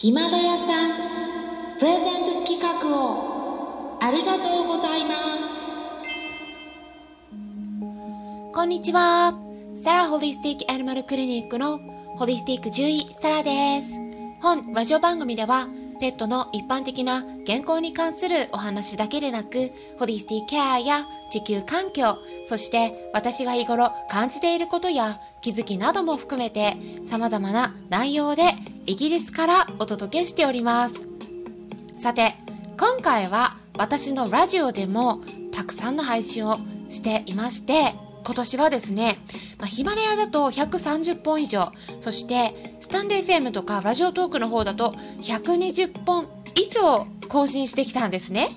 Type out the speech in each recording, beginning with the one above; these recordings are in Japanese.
ヒマラヤさんプレゼント企画をありがとうございますこんにちは。サラホリスティックアニマルクリニックのホリスティック獣医サラです。本ラジオ番組ではペットの一般的な健康に関するお話だけでなく、ホリスティケアや地球環境、そして私が日頃感じていることや気づきなども含めて様々な内容でイギリスからお届けしております。さて、今回は私のラジオでもたくさんの配信をしていまして、今年はですね、まあ、ヒマラヤだと130本以上、そしてスタンデー FM とかラジオトークの方だと120本以上更新してきたんですね。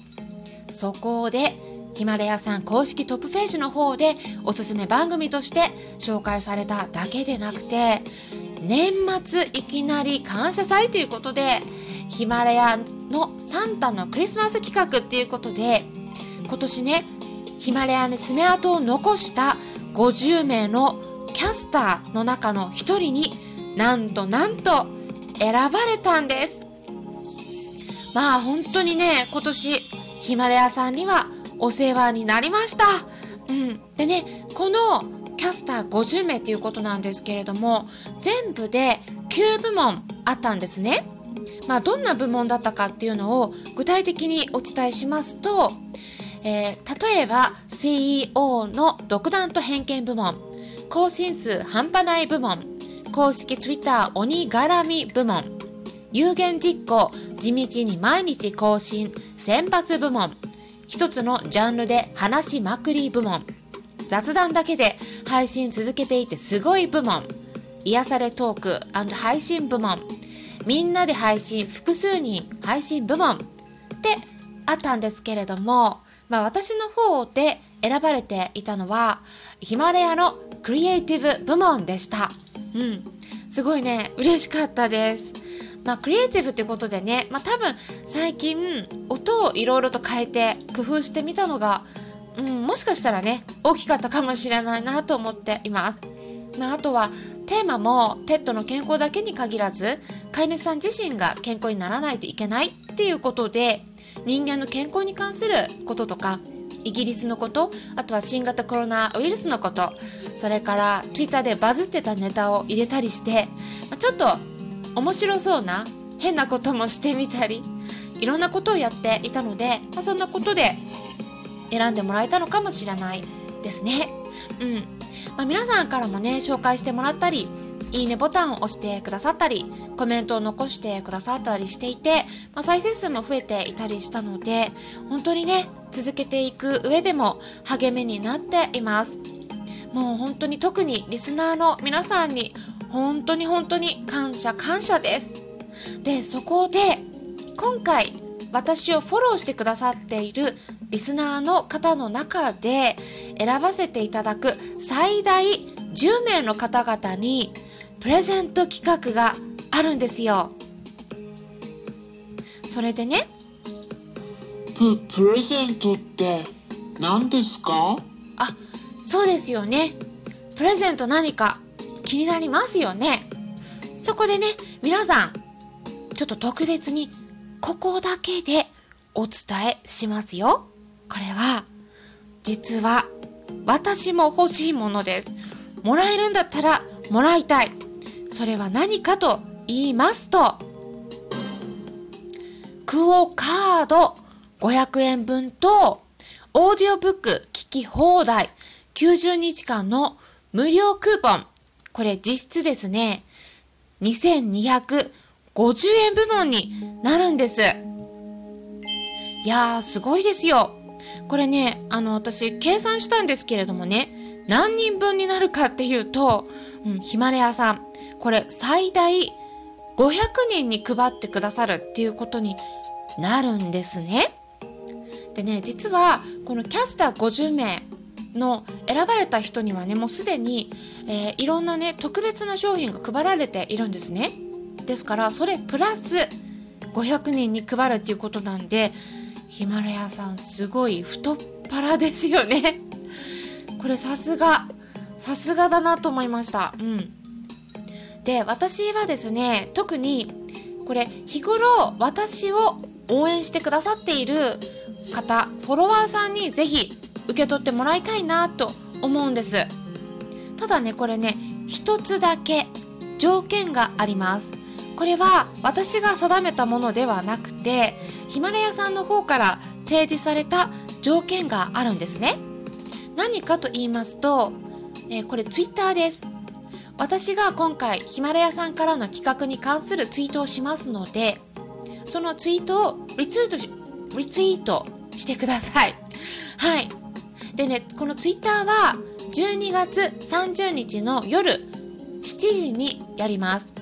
そこで、ヒマラヤさん公式トップページの方でおすすめ番組として紹介されただけでなくて、年末いきなり感謝祭ということで、ヒマラヤのサンタのクリスマス企画っていうことで、今年ね、ヒマラヤに爪痕を残した50名のキャスターの中の一人になんとなんと選ばれたんです。まあ本当にね、今年ヒマラヤさんにはお世話になりました。うん。でね、このキャスター50名ということなんですけれども、全部で9部門あったんですね。まあどんな部門だったかっていうのを具体的にお伝えしますと、えー例えば CEO の独断と偏見部門、更新数半端ない部門、公式 Twitter 鬼絡み部門、有言実行、地道に毎日更新、選抜部門、一つのジャンルで話しまくり部門、雑談だけで配信続けていてすごい部門、癒されトーク配信部門、みんなで配信複数人配信部門ってあったんですけれども、まあ私の方で選ばれていたのは、ヒマラヤのクリエイティブ部門でした。うん。すごいね、嬉しかったです。まあ、クリエイティブってことでね、まあ多分最近音をいろいろと変えて工夫してみたのが、うん、もしかしたらね、大きかったかもしれないなと思っています。まああとはテーマもペットの健康だけに限らず、飼い主さん自身が健康にならないといけないっていうことで、人間の健康に関することとか、イギリスのこと、あとは新型コロナウイルスのこと、それから Twitter でバズってたネタを入れたりして、ちょっと面白そうな変なこともしてみたり、いろんなことをやっていたので、まあ、そんなことで選んでもらえたのかもしれないですね。うん。まあ、皆さんからもね、紹介してもらったり、いいねボタンを押してくださったり、コメントを残してくださったりしていて、まあ、再生数も増えていたりしたので、本当にね、続けていく上でも励みになっています。もう本当に特にリスナーの皆さんに本当に本当に感謝感謝です。で、そこで今回私をフォローしてくださっているリスナーの方の中で選ばせていただく最大10名の方々にプレゼント企画があるんですよ。それでね、ププレゼントって何ですか？あ、そうですよね。プレゼント何か気になりますよね。そこでね、皆さん、ちょっと特別にここだけでお伝えしますよ。これは、実は私も欲しいものです。もらえるんだったらもらいたい。それは何かと言いますと、クオカード500円分と、オーディオブック聞き放題90日間の無料クーポン。これ実質ですね、2250円部門になるんです。いやー、すごいですよ。これね、あの、私、計算したんですけれどもね、何人分になるかっていうと、うん、ヒマラヤさん、これ最大500人に配ってくださるっていうことになるんですね。でね、実は、このキャスター50名の選ばれた人にはね、もうすでに、えーいろんなね、特別な商品が配られているんですね。ですから、それプラス500人に配るっていうことなんで、ヒマラヤさんすごい太っ腹ですよね。これさすが、さすがだなと思いました。うん。で、私はですね、特に、これ日頃私を応援してくださっている方フォロワーさんにぜひ受け取ってもらいたいなと思うんです。ただねこれね一つだけ条件があります。これは私が定めたものではなくてヒマラヤさんの方から提示された条件があるんですね。何かと言いますと、えーこれツイッターです。私が今回ヒマラヤさんからの企画に関するツイートをしますのでそのツイートをリツイートしリツイートしてください。はい。でねこのツイッターは12月30日の夜7時にやります。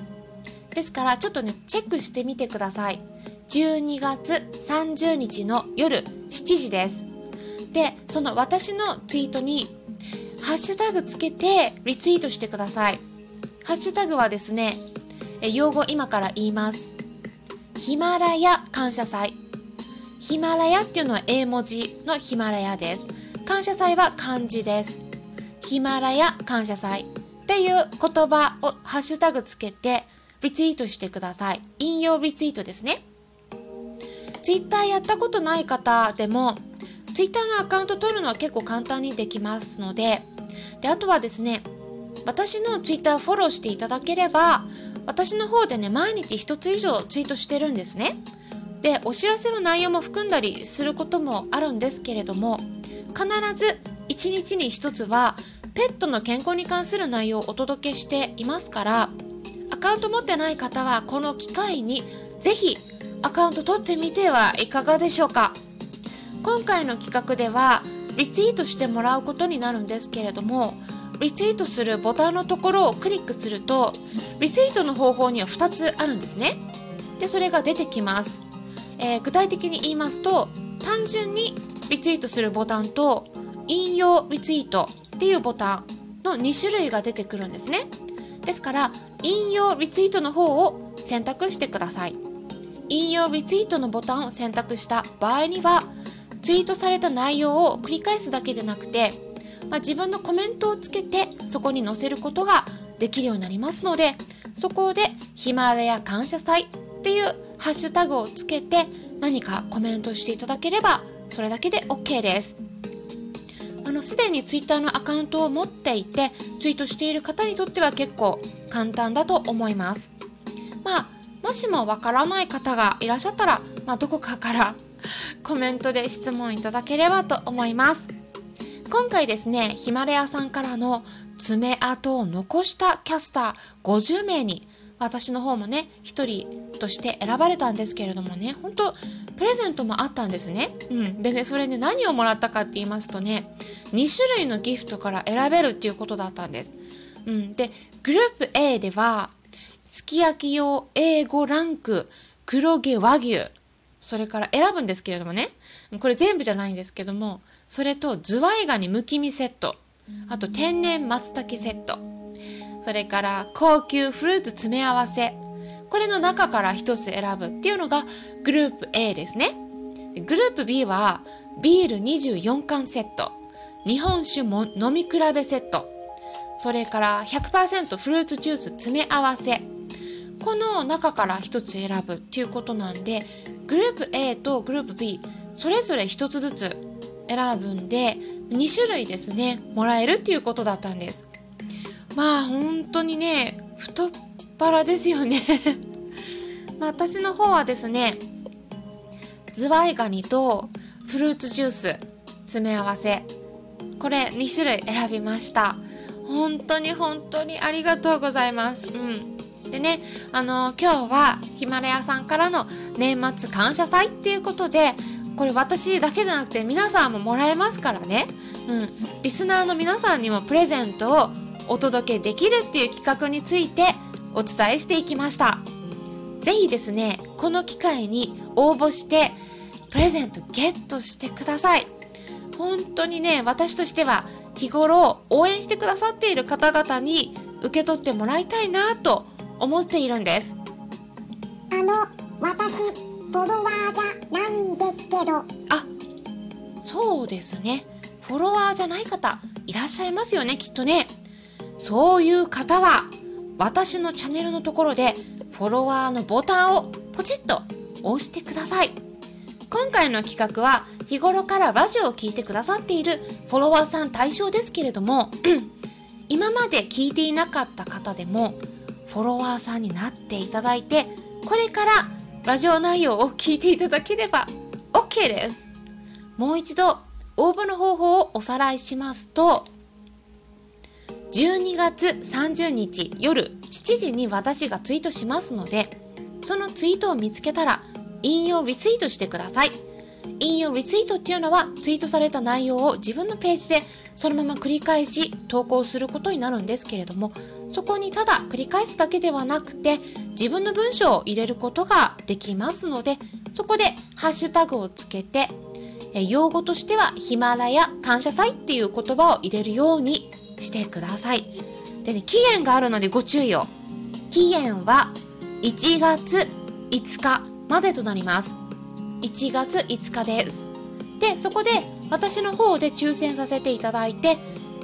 ですからちょっとねチェックしてみてください。12月30日の夜7時です。でその私のツイートにハッシュタグつけてリツイートしてください。ハッシュタグはですねえ用語今から言います。ヒマラヤ感謝祭。ヒマラヤっていうのは英文字のヒマラヤです。感謝祭は漢字です。ヒマラヤ感謝祭。っていう言葉をハッシュタグつけてリツイートしてください。引用リツイートですね。ツイッターやったことない方でもツイッターのアカウント取るのは結構簡単にできますのでであとはですね私のツイッターフォローしていただければ私の方でね毎日1つ以上ツイートしてるんですね。でお知らせの内容も含んだりすることもあるんですけれども必ず1日に1つはペットの健康に関する内容をお届けしていますからアカウント持ってない方はこの機会にぜひアカウント取ってみてはいかがでしょうか。今回の企画ではリツイートしてもらうことになるんですけれどもリツイートするボタンのところをクリックするとリツイートの方法には2つあるんですね。でそれが出てきます、えー具体的に言いますと単純にリツイートするボタンと引用リツイートっていうボタンの2種類が出てくるんですね。ですから引用リツイートの方を選択してください。引用リツイートのボタンを選択した場合にはツイートされた内容を繰り返すだけでなくて、まあ、自分のコメントをつけてそこに載せることができるようになりますのでそこでヒマラヤ感謝祭っていうハッシュタグをつけて何かコメントしていただければそれだけで OK です。あのすでにツイッターのアカウントを持っていてツイートしている方にとっては結構簡単だと思います。まあもしもわからない方がいらっしゃったら、まあ、どこかから コメントで質問いただければと思います。今回ですねヒマラヤさんからの爪痕を残したキャスター50名に私の方もね1人として選ばれたんですけれどもね本当プレゼントもあったんですね、うん、でねそれね何をもらったかって言いますとね2種類のギフトから選べるっていうことだったんです、うん、でグループ A ではすき焼き用 A5 ランク黒毛和牛それから選ぶんですけれどもね。これ全部じゃないんですけどもそれとズワイガニむき身セット。あと天然松茸セット。それから高級フルーツ詰め合わせ。これの中から一つ選ぶっていうのがグループ A ですね。でグループ B はビール24缶セット。日本酒も飲み比べセット。それから100%フルーツジュース詰め合わせ。この中から一つ選ぶっていうことなんでグループ A とグループ B それぞれ一つずつ選ぶんで2種類ですねもらえるっていうことだったんです。まあ本当にね太っ腹ですよね。まあ私の方はですねズワイガニとフルーツジュース詰め合わせ。これ2種類選びました。本当に本当にありがとうございます。うん。でねあの今日はヒマラヤさんからの年末感謝祭っていうことでこれ私だけじゃなくて皆さんももらえますからね。うん。リスナーの皆さんにもプレゼントをお届けできるっていう企画についてお伝えしていきました。ぜひですねこの機会に応募してプレゼントゲットしてください。本当にね私としては日頃応援してくださっている方々に受け取ってもらいたいなと思っているんです。あの、私、フォロワーじゃないんですけど、あそうですね。フォロワーじゃない方いらっしゃいますよねきっとね。そういう方は私のチャンネルのところでフォロワーのボタンをポチッと押してください。今回の企画は日頃からラジオを聴いてくださっているフォロワーさん対象ですけれども 今まで聞いていなかった方でもフォロワーさんになっていただいてこれからラジオ内容を聞いていただければ OK です。もう一度応募の方法をおさらいしますと12月30日夜7時に私がツイートしますのでそのツイートを見つけたら引用リツイートしてください。引用リツイートっていうのはツイートされた内容を自分のページでそのまま繰り返し投稿することになるんですけれどもそこにただ繰り返すだけではなくて自分の文章を入れることができますのでそこでハッシュタグをつけて用語としてはヒマラヤ感謝祭っていう言葉を入れるようにしてください。でね期限があるのでご注意を。期限は1月5日までとなります。1月5日です。でそこで私の方で抽選させていただいて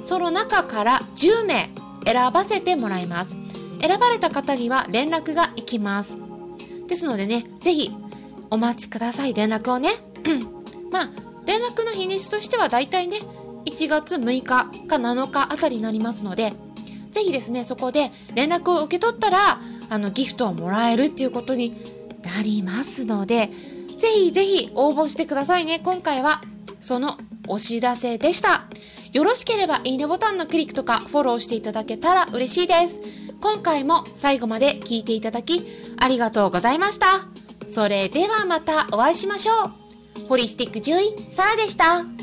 その中から10名選ばせてもらいます。選ばれた方には連絡が行きます。ですのでね是非お待ちください。連絡をね。まあ連絡の日にちとしてはだいたいね1月6日か7日あたりになりますので是非ですねそこで連絡を受け取ったらあのギフトをもらえるっていうことになりますのでぜひぜひ応募してくださいね。今回はそのお知らせでした。よろしければいいねボタンのクリックとかフォローしていただけたら嬉しいです。今回も最後まで聞いていただきありがとうございました。それではまたお会いしましょう。ホリスティック獣医サラでした。